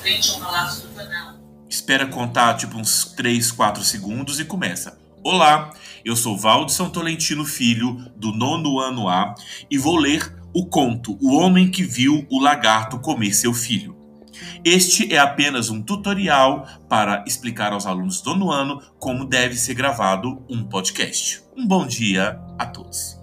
frente ao Palácio do Planalto. Espera contar tipo uns 3, 4 segundos e começa. Olá, eu sou Valdo Tolentino Filho, do nono ano A, e vou ler o conto O Homem que Viu o Lagarto Comer Seu Filho. Este é apenas um tutorial para explicar aos alunos do nono ano como deve ser gravado um podcast. Um bom dia a todos.